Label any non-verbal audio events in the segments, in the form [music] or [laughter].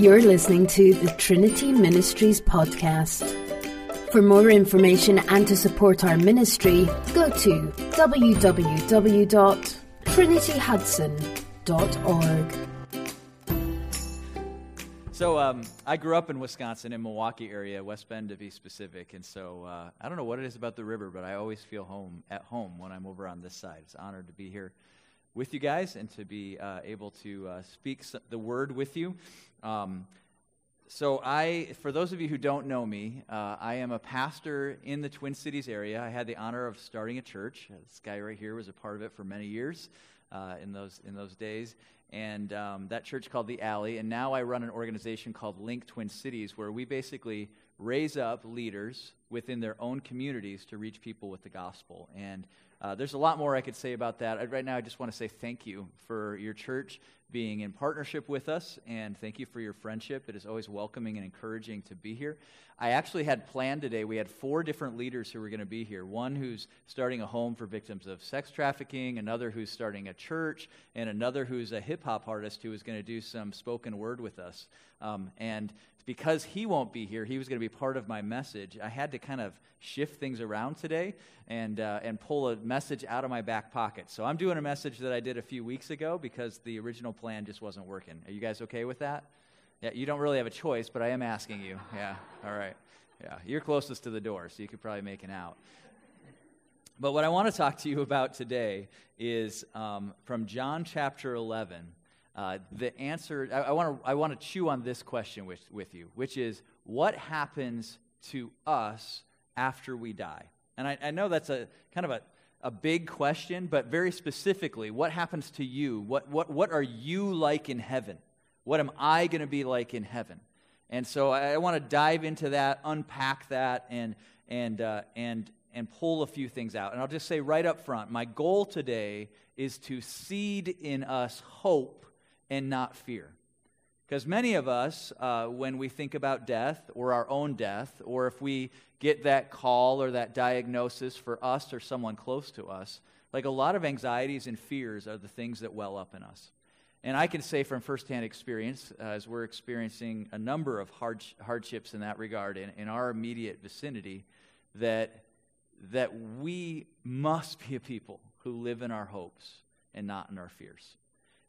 You're listening to the Trinity Ministries podcast. For more information and to support our ministry, go to www.trinityhudson.org. So um, I grew up in Wisconsin, in Milwaukee area, West Bend to be specific, and so uh, I don't know what it is about the river, but I always feel home at home when I'm over on this side. It's an honor to be here with you guys and to be uh, able to uh, speak the word with you. Um, so I, for those of you who don't know me, uh, I am a pastor in the Twin Cities area. I had the honor of starting a church. This guy right here was a part of it for many years uh, in those in those days and um, that church called the Alley. And now I run an organization called Link Twin Cities, where we basically raise up leaders within their own communities to reach people with the gospel. And uh, there's a lot more I could say about that. Right now, I just want to say thank you for your church being in partnership with us, and thank you for your friendship. It is always welcoming and encouraging to be here. I actually had planned today, we had four different leaders who were going to be here one who's starting a home for victims of sex trafficking, another who's starting a church, and another who's a hip hop artist who is going to do some spoken word with us. Um, and because he won't be here, he was going to be part of my message. I had to kind of shift things around today and, uh, and pull a message out of my back pocket. So I'm doing a message that I did a few weeks ago because the original plan just wasn't working. Are you guys okay with that? Yeah, you don't really have a choice, but I am asking you. [laughs] Yeah, all right. Yeah, you're closest to the door, so you could probably make it out. But what I want to talk to you [laughs] about today is um, from John chapter 11 uh, the answer, I, I want to I wanna chew on this question with, with you, which is what happens to us after we die? And I, I know that's a kind of a, a big question, but very specifically, what happens to you? What, what, what are you like in heaven? What am I going to be like in heaven? And so I, want to dive into that, unpack that, and, and, uh, and, and pull a few things out. And I'll just say right up front my goal today is to seed in us hope and not fear. Because many of us, uh, when we think about death or our own death, or if we get that call or that diagnosis for us or someone close to us, like a lot of anxieties and fears are the things that well up in us. And I can say from firsthand experience, uh, as we're experiencing a number of hard, hardships in that regard in, in our immediate vicinity, that, that we must be a people who live in our hopes and not in our fears.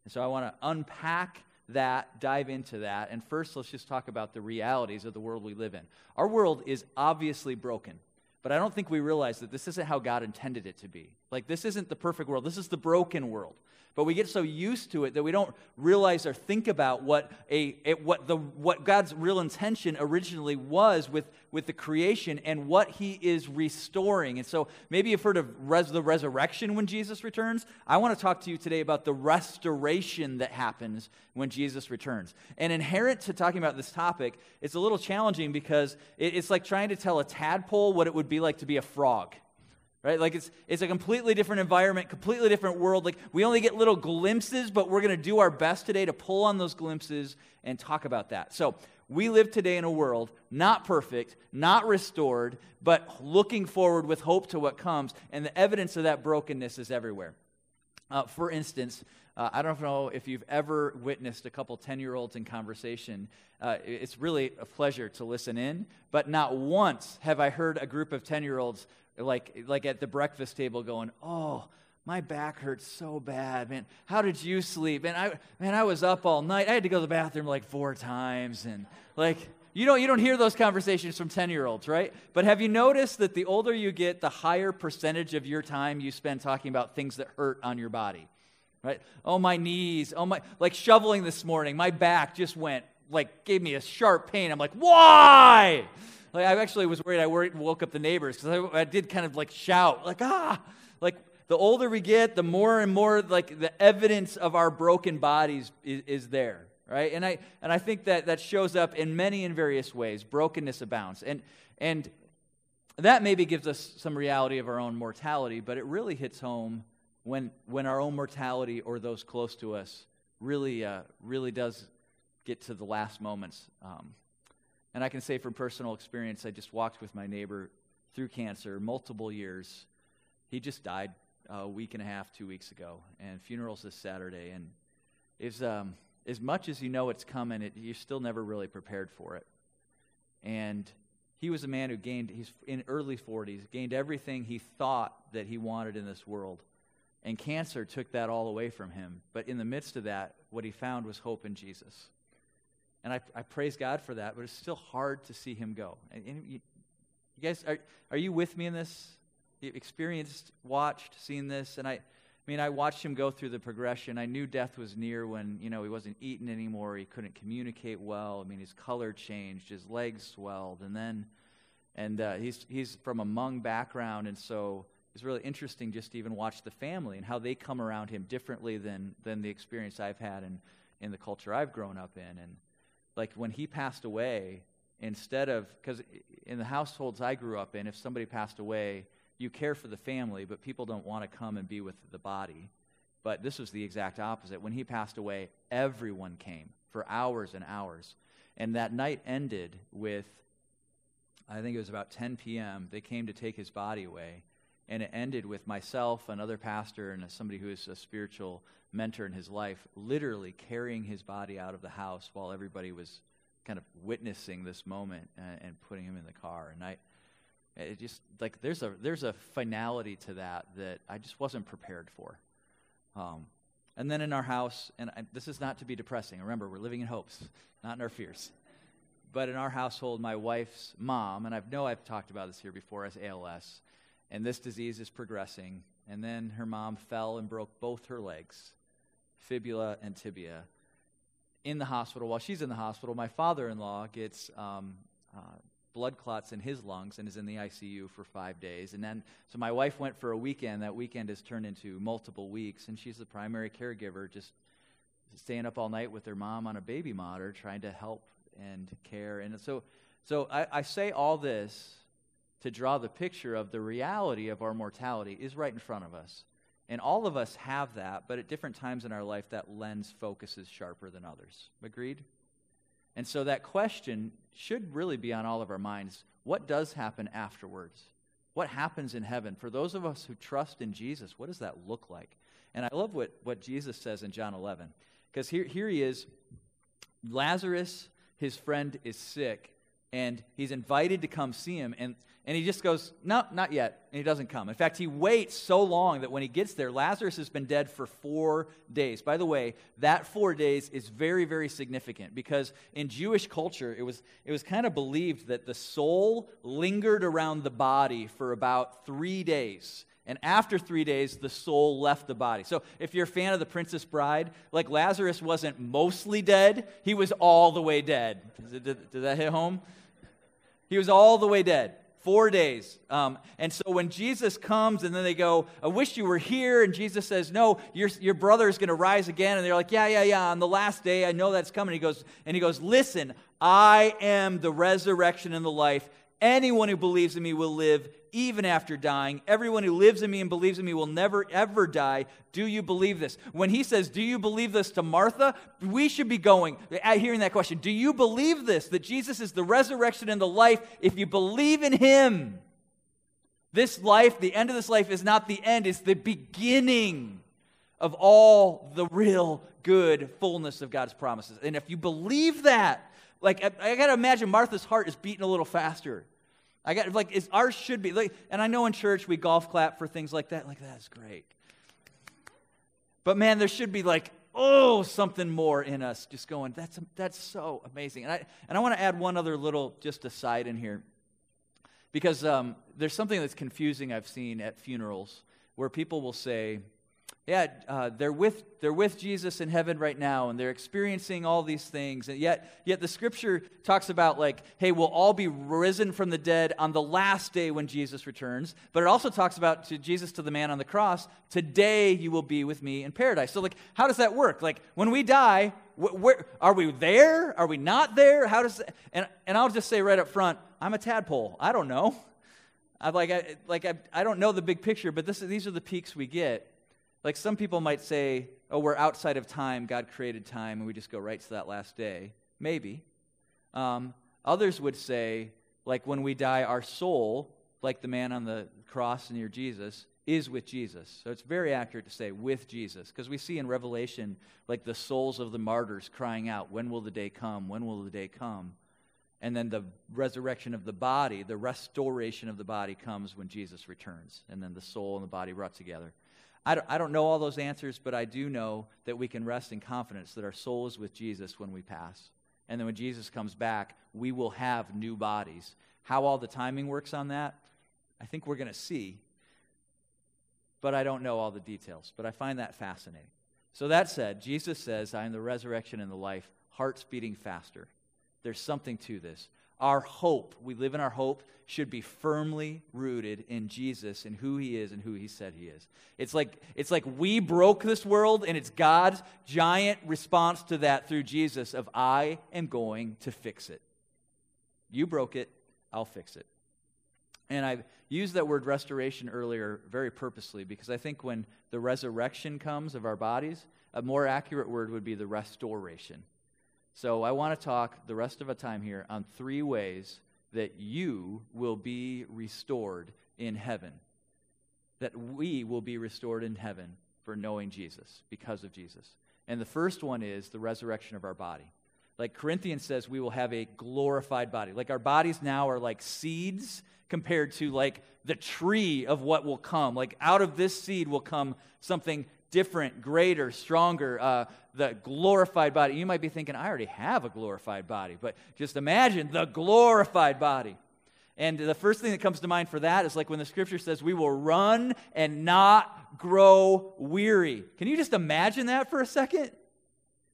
And so I want to unpack that, dive into that. And first, let's just talk about the realities of the world we live in. Our world is obviously broken, but I don't think we realize that this isn't how God intended it to be. Like, this isn't the perfect world, this is the broken world. But we get so used to it that we don't realize or think about what, a, what, the, what God's real intention originally was with, with the creation and what He is restoring. And so maybe you've heard of res, the resurrection when Jesus returns. I want to talk to you today about the restoration that happens when Jesus returns. And inherent to talking about this topic, it's a little challenging because it, it's like trying to tell a tadpole what it would be like to be a frog right like it's it's a completely different environment completely different world like we only get little glimpses but we're going to do our best today to pull on those glimpses and talk about that so we live today in a world not perfect not restored but looking forward with hope to what comes and the evidence of that brokenness is everywhere uh, for instance uh, I don't know if you've ever witnessed a couple 10 year olds in conversation. Uh, it's really a pleasure to listen in, but not once have I heard a group of 10 year olds like, like at the breakfast table going, oh, my back hurts so bad, man. How did you sleep? And I, man, I was up all night. I had to go to the bathroom like four times. And like, you don't, you don't hear those conversations from 10 year olds, right? But have you noticed that the older you get, the higher percentage of your time you spend talking about things that hurt on your body, right? Oh, my knees. Oh, my, like shoveling this morning, my back just went, like, gave me a sharp pain. I'm like, why? Like I actually was worried. I worried, woke up the neighbors because I, I did kind of like shout, like ah, like the older we get, the more and more like the evidence of our broken bodies is, is there, right? And I and I think that that shows up in many and various ways. Brokenness abounds, and and that maybe gives us some reality of our own mortality, but it really hits home when when our own mortality or those close to us really uh, really does get to the last moments. Um, and I can say from personal experience, I just walked with my neighbor through cancer multiple years. He just died a week and a half, two weeks ago, and funerals this Saturday. And um, as much as you know it's coming, it, you're still never really prepared for it. And he was a man who gained, he's in early 40s, gained everything he thought that he wanted in this world. And cancer took that all away from him. But in the midst of that, what he found was hope in Jesus. And I, I praise God for that, but it's still hard to see him go. And, and you, you, guys, are, are you with me in this? Experienced, watched, seen this? And I, I mean, I watched him go through the progression. I knew death was near when, you know, he wasn't eating anymore. He couldn't communicate well. I mean, his color changed. His legs swelled. And then, and uh, he's, he's from a Hmong background. And so it's really interesting just to even watch the family and how they come around him differently than, than the experience I've had in, in the culture I've grown up in. And, like when he passed away, instead of, because in the households I grew up in, if somebody passed away, you care for the family, but people don't want to come and be with the body. But this was the exact opposite. When he passed away, everyone came for hours and hours. And that night ended with, I think it was about 10 p.m., they came to take his body away. And it ended with myself, another pastor, and somebody who is a spiritual mentor in his life, literally carrying his body out of the house while everybody was kind of witnessing this moment and, and putting him in the car. And I, it just like there's a there's a finality to that that I just wasn't prepared for. Um, and then in our house, and I, this is not to be depressing. Remember, we're living in hopes, not in our fears. But in our household, my wife's mom, and I know I've talked about this here before, as ALS, and this disease is progressing. And then her mom fell and broke both her legs fibula, and tibia. In the hospital, while she's in the hospital, my father in law gets um, uh, blood clots in his lungs and is in the ICU for five days. And then, so my wife went for a weekend. That weekend has turned into multiple weeks, and she's the primary caregiver, just staying up all night with her mom on a baby monitor, trying to help and care. And so, so I, I say all this to draw the picture of the reality of our mortality is right in front of us. And all of us have that, but at different times in our life, that lens focuses sharper than others. Agreed? And so that question should really be on all of our minds. What does happen afterwards? What happens in heaven? For those of us who trust in Jesus, what does that look like? And I love what, what Jesus says in John 11. Because here, here he is Lazarus, his friend, is sick, and he's invited to come see him. And and he just goes, No, not yet. And he doesn't come. In fact, he waits so long that when he gets there, Lazarus has been dead for four days. By the way, that four days is very, very significant because in Jewish culture, it was, it was kind of believed that the soul lingered around the body for about three days. And after three days, the soul left the body. So if you're a fan of The Princess Bride, like Lazarus wasn't mostly dead, he was all the way dead. Did, did, did that hit home? He was all the way dead. Four days. Um, and so when Jesus comes and then they go, I wish you were here. And Jesus says, No, your, your brother is going to rise again. And they're like, Yeah, yeah, yeah. On the last day, I know that's coming. He goes, and he goes, Listen, I am the resurrection and the life. Anyone who believes in me will live even after dying. Everyone who lives in me and believes in me will never, ever die. Do you believe this? When he says, Do you believe this to Martha? We should be going, uh, hearing that question. Do you believe this? That Jesus is the resurrection and the life? If you believe in him, this life, the end of this life, is not the end, it's the beginning of all the real good fullness of God's promises. And if you believe that, like I, I got to imagine Martha's heart is beating a little faster. I got like it's, ours should be like, and I know in church we golf clap for things like that. Like that's great. But man, there should be like oh something more in us, just going that's that's so amazing. And I and I want to add one other little just aside in here, because um, there's something that's confusing I've seen at funerals where people will say, yeah, uh, they're, with, they're with Jesus in heaven right now and they're experiencing all these things. And yet, yet the scripture talks about, like, hey, we'll all be risen from the dead on the last day when Jesus returns. But it also talks about to Jesus to the man on the cross, today you will be with me in paradise. So, like, how does that work? Like, when we die, wh- where, are we there? Are we not there? How does that, and, and I'll just say right up front, I'm a tadpole. I don't know. I like I like I, I don't know the big picture, but this, these are the peeks we get. Like some people might say, oh, we're outside of time. God created time, and we just go right to that last day. Maybe. Um, others would say, like when we die, our soul, like the man on the cross near Jesus, is with Jesus. So it's very accurate to say with Jesus, because we see in Revelation, like the souls of the martyrs crying out, When will the day come? When will the day come? And then the resurrection of the body, the restoration of the body comes when Jesus returns. And then the soul and the body brought together. I don't, I don't know all those answers, but I do know that we can rest in confidence that our soul is with Jesus when we pass. And then when Jesus comes back, we will have new bodies. How all the timing works on that, I think we're going to see. But I don't know all the details. But I find that fascinating. So, that said, Jesus says, I am the resurrection and the life, hearts beating faster. There's something to this. Our hope, we live in our hope, should be firmly rooted in Jesus and who he is and who he said he is. It's like, it's like we broke this world, and it's God's giant response to that through Jesus of I am going to fix it. You broke it, I'll fix it. And I've used that word restoration earlier very purposely because I think when the resurrection comes of our bodies, a more accurate word would be the restoration. So I want to talk the rest of our time here on three ways that you will be restored in heaven. That we will be restored in heaven for knowing Jesus, because of Jesus. And the first one is the resurrection of our body. Like Corinthians says, we will have a glorified body. Like our bodies now are like seeds compared to like the tree of what will come. Like out of this seed will come something different, greater, stronger, uh, the glorified body. You might be thinking, I already have a glorified body, but just imagine the glorified body. And the first thing that comes to mind for that is like when the scripture says, We will run and not grow weary. Can you just imagine that for a second?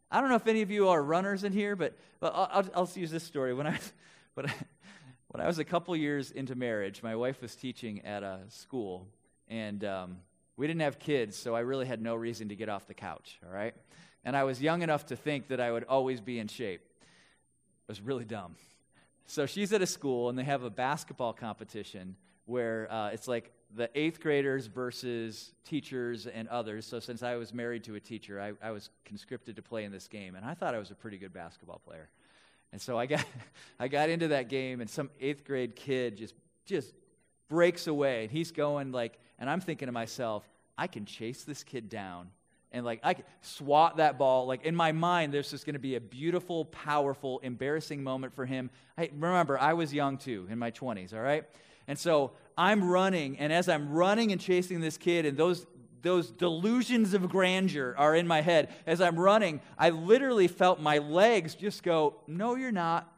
I don't know if any of you are runners in here, but, but I'll, I'll, use this story. When I, [laughs] when, I, when I was a couple years into marriage, my wife was teaching at a school, and um, we didn't have kids, so I really had no reason to get off the couch, all right? And I was young enough to think that I would always be in shape. It was really dumb. So she's at a school, and they have a basketball competition where uh, it's like the eighth graders versus teachers and others. So since I was married to a teacher, I, I was conscripted to play in this game, and I thought I was a pretty good basketball player. And so I got, [laughs] I got into that game, and some eighth grade kid just, just breaks away, and he's going like and I'm thinking to myself, I can chase this kid down and like I can swat that ball. Like in my mind, this is going to be a beautiful, powerful, embarrassing moment for him. I, remember, I was young too, in my 20s, all right? And so I'm running, and as I'm running and chasing this kid, and those those delusions of grandeur are in my head. As I'm running, I literally felt my legs just go, No, you're not.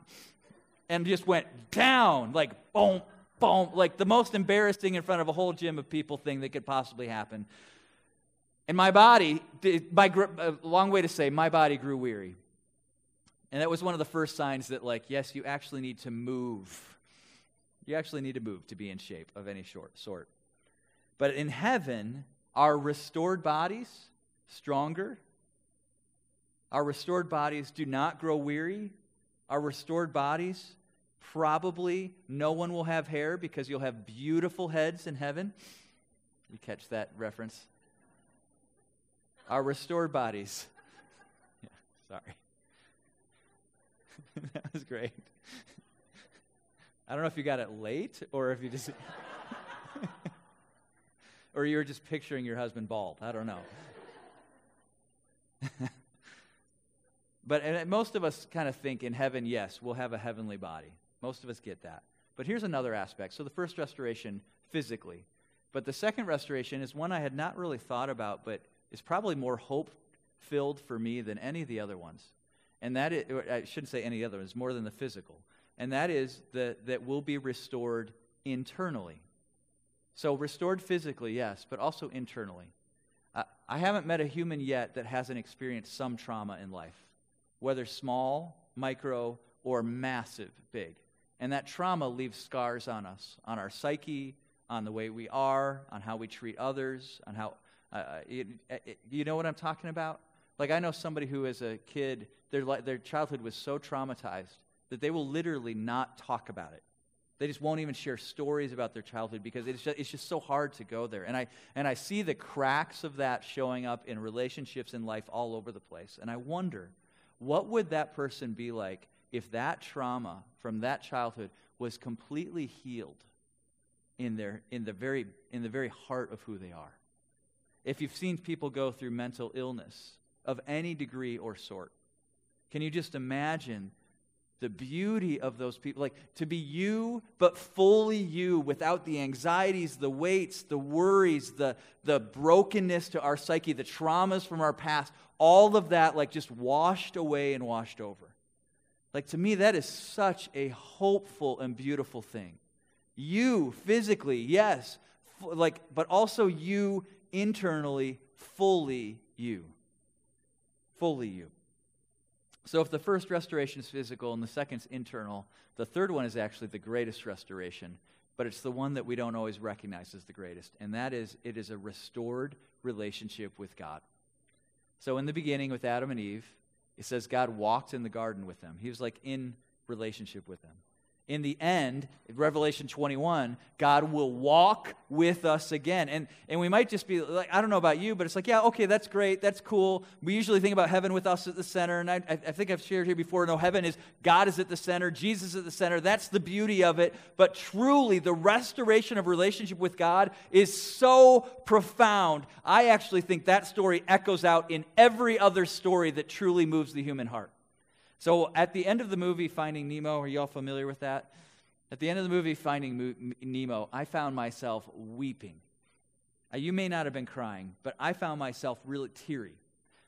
And just went down, like boom, boom, like the most embarrassing in front of a whole gym of people thing that could possibly happen. And my body, by a long way to say, my body grew weary. And that was one of the first signs that, like, yes, you actually need to move. You actually need to move to be in shape of any short, sort. But in heaven, our restored bodies, stronger. Our restored bodies do not grow weary. Our restored bodies Probably no one will have hair because you'll have beautiful heads in heaven. You catch that reference? Our restored bodies. [laughs] Yeah, sorry. [laughs] that was great. I don't know if you got it late or if you just. [laughs] or you were just picturing your husband bald. I don't know. but most of us kind of think in heaven, yes, we'll have a heavenly body. Most of us get that. But here's another aspect. So the first restoration, physically. But the second restoration is one I had not really thought about, but is probably more hope filled for me than any of the other ones. And that is, I shouldn't say any other ones, more than the physical. And that is that, that we'll be restored internally. So, restored physically, yes, but also internally. Uh, I haven't met a human yet that hasn't experienced some trauma in life, whether small, micro, or massive, big. And that trauma leaves scars on us, on our psyche, on the way we are, on how we treat others, on how. Uh, uh it, it, you know what I'm talking about? Like, I know somebody who, as a kid, their, their childhood was so traumatized that they will literally not talk about it. They just won't even share stories about their childhood because it's just, it's just so hard to go there. And I, and I see the cracks of that showing up in relationships in life all over the place. And I wonder, what would that person be like if that trauma from that childhood was completely healed in, their, in, the very, in the very heart of who they are. If you've seen people go through mental illness of any degree or sort, can you just imagine the beauty of those people? Like to be you, but fully you without the anxieties, the weights, the worries, the, the brokenness to our psyche, the traumas from our past, all of that, like just washed away and washed over. Like to me, that is such a hopeful and beautiful thing. You physically, yes, like, but also you internally, fully you. Fully you. So if the first restoration is physical and the second is internal, the third one is actually the greatest restoration, but it's the one that we don't always recognize as the greatest, and that is it is a restored relationship with God. So in the beginning with Adam and Eve, it says God walked in the garden with them. He was like in relationship with them in the end, Revelation 21, God will walk with us again. And, and we might just be like, I don't know about you, but it's like, yeah, okay, that's great. That's cool. We usually think about heaven with us at the center. And I, I think I've shared here before no, heaven is God is at the center, Jesus is at the center. That's the beauty of it. But truly, the restoration of relationship with God is so profound. I actually think that story echoes out in every other story that truly moves the human heart. So at the end of the movie, Finding Nemo, are you all familiar with that? At the end of the movie, Finding Mo- Nemo, I found myself weeping. Uh, you may not have been crying, but I found myself really teary.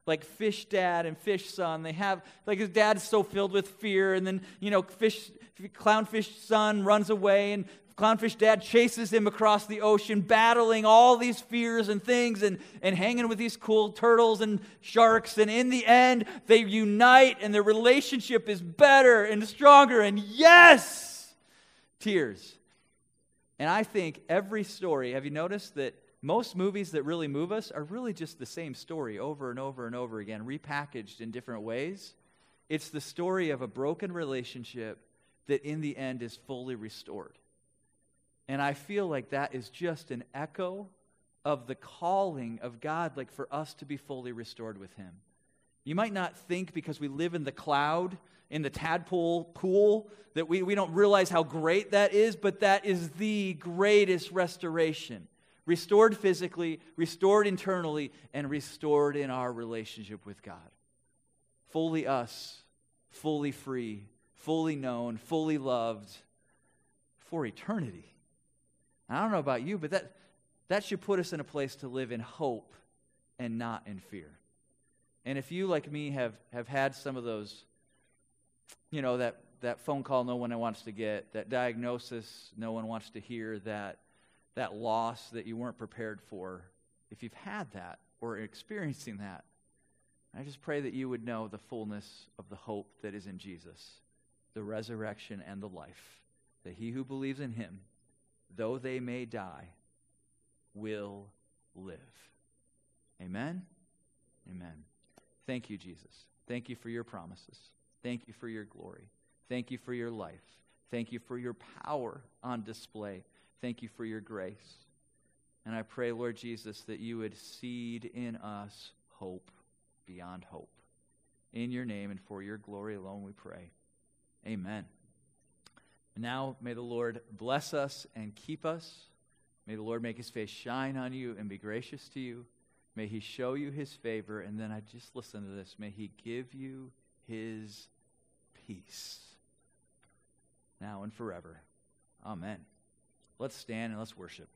Like fish dad and fish son, they have, like his dad is so filled with fear, and then, you know, fish, clownfish son runs away, and Clownfish dad chases him across the ocean, battling all these fears and things and, and hanging with these cool turtles and sharks. And in the end, they unite and their relationship is better and stronger. And yes, tears. And I think every story, have you noticed that most movies that really move us are really just the same story over and over and over again, repackaged in different ways? It's the story of a broken relationship that in the end is fully restored. And I feel like that is just an echo of the calling of God, like for us to be fully restored with Him. You might not think because we live in the cloud, in the tadpole pool, that we, we don't realize how great that is, but that is the greatest restoration. Restored physically, restored internally, and restored in our relationship with God. Fully us, fully free, fully known, fully loved for eternity. I don't know about you, but that, that should put us in a place to live in hope and not in fear. And if you, like me, have, have had some of those, you know, that, that phone call no one wants to get, that diagnosis no one wants to hear, that, that loss that you weren't prepared for, if you've had that or experiencing that, I just pray that you would know the fullness of the hope that is in Jesus, the resurrection and the life, that he who believes in him though they may die, will live. Amen? Amen. Thank you, Jesus. Thank you for your promises. Thank you for your glory. Thank you for your life. Thank you for your power on display. Thank you for your grace. And I pray, Lord Jesus, that you would seed in us hope beyond hope. In your name and for your glory alone we pray. Amen. Now, may the Lord bless us and keep us. May the Lord make his face shine on you and be gracious to you. May he show you his favor. And then I just listen to this. May he give you his peace now and forever. Amen. Let's stand and let's worship.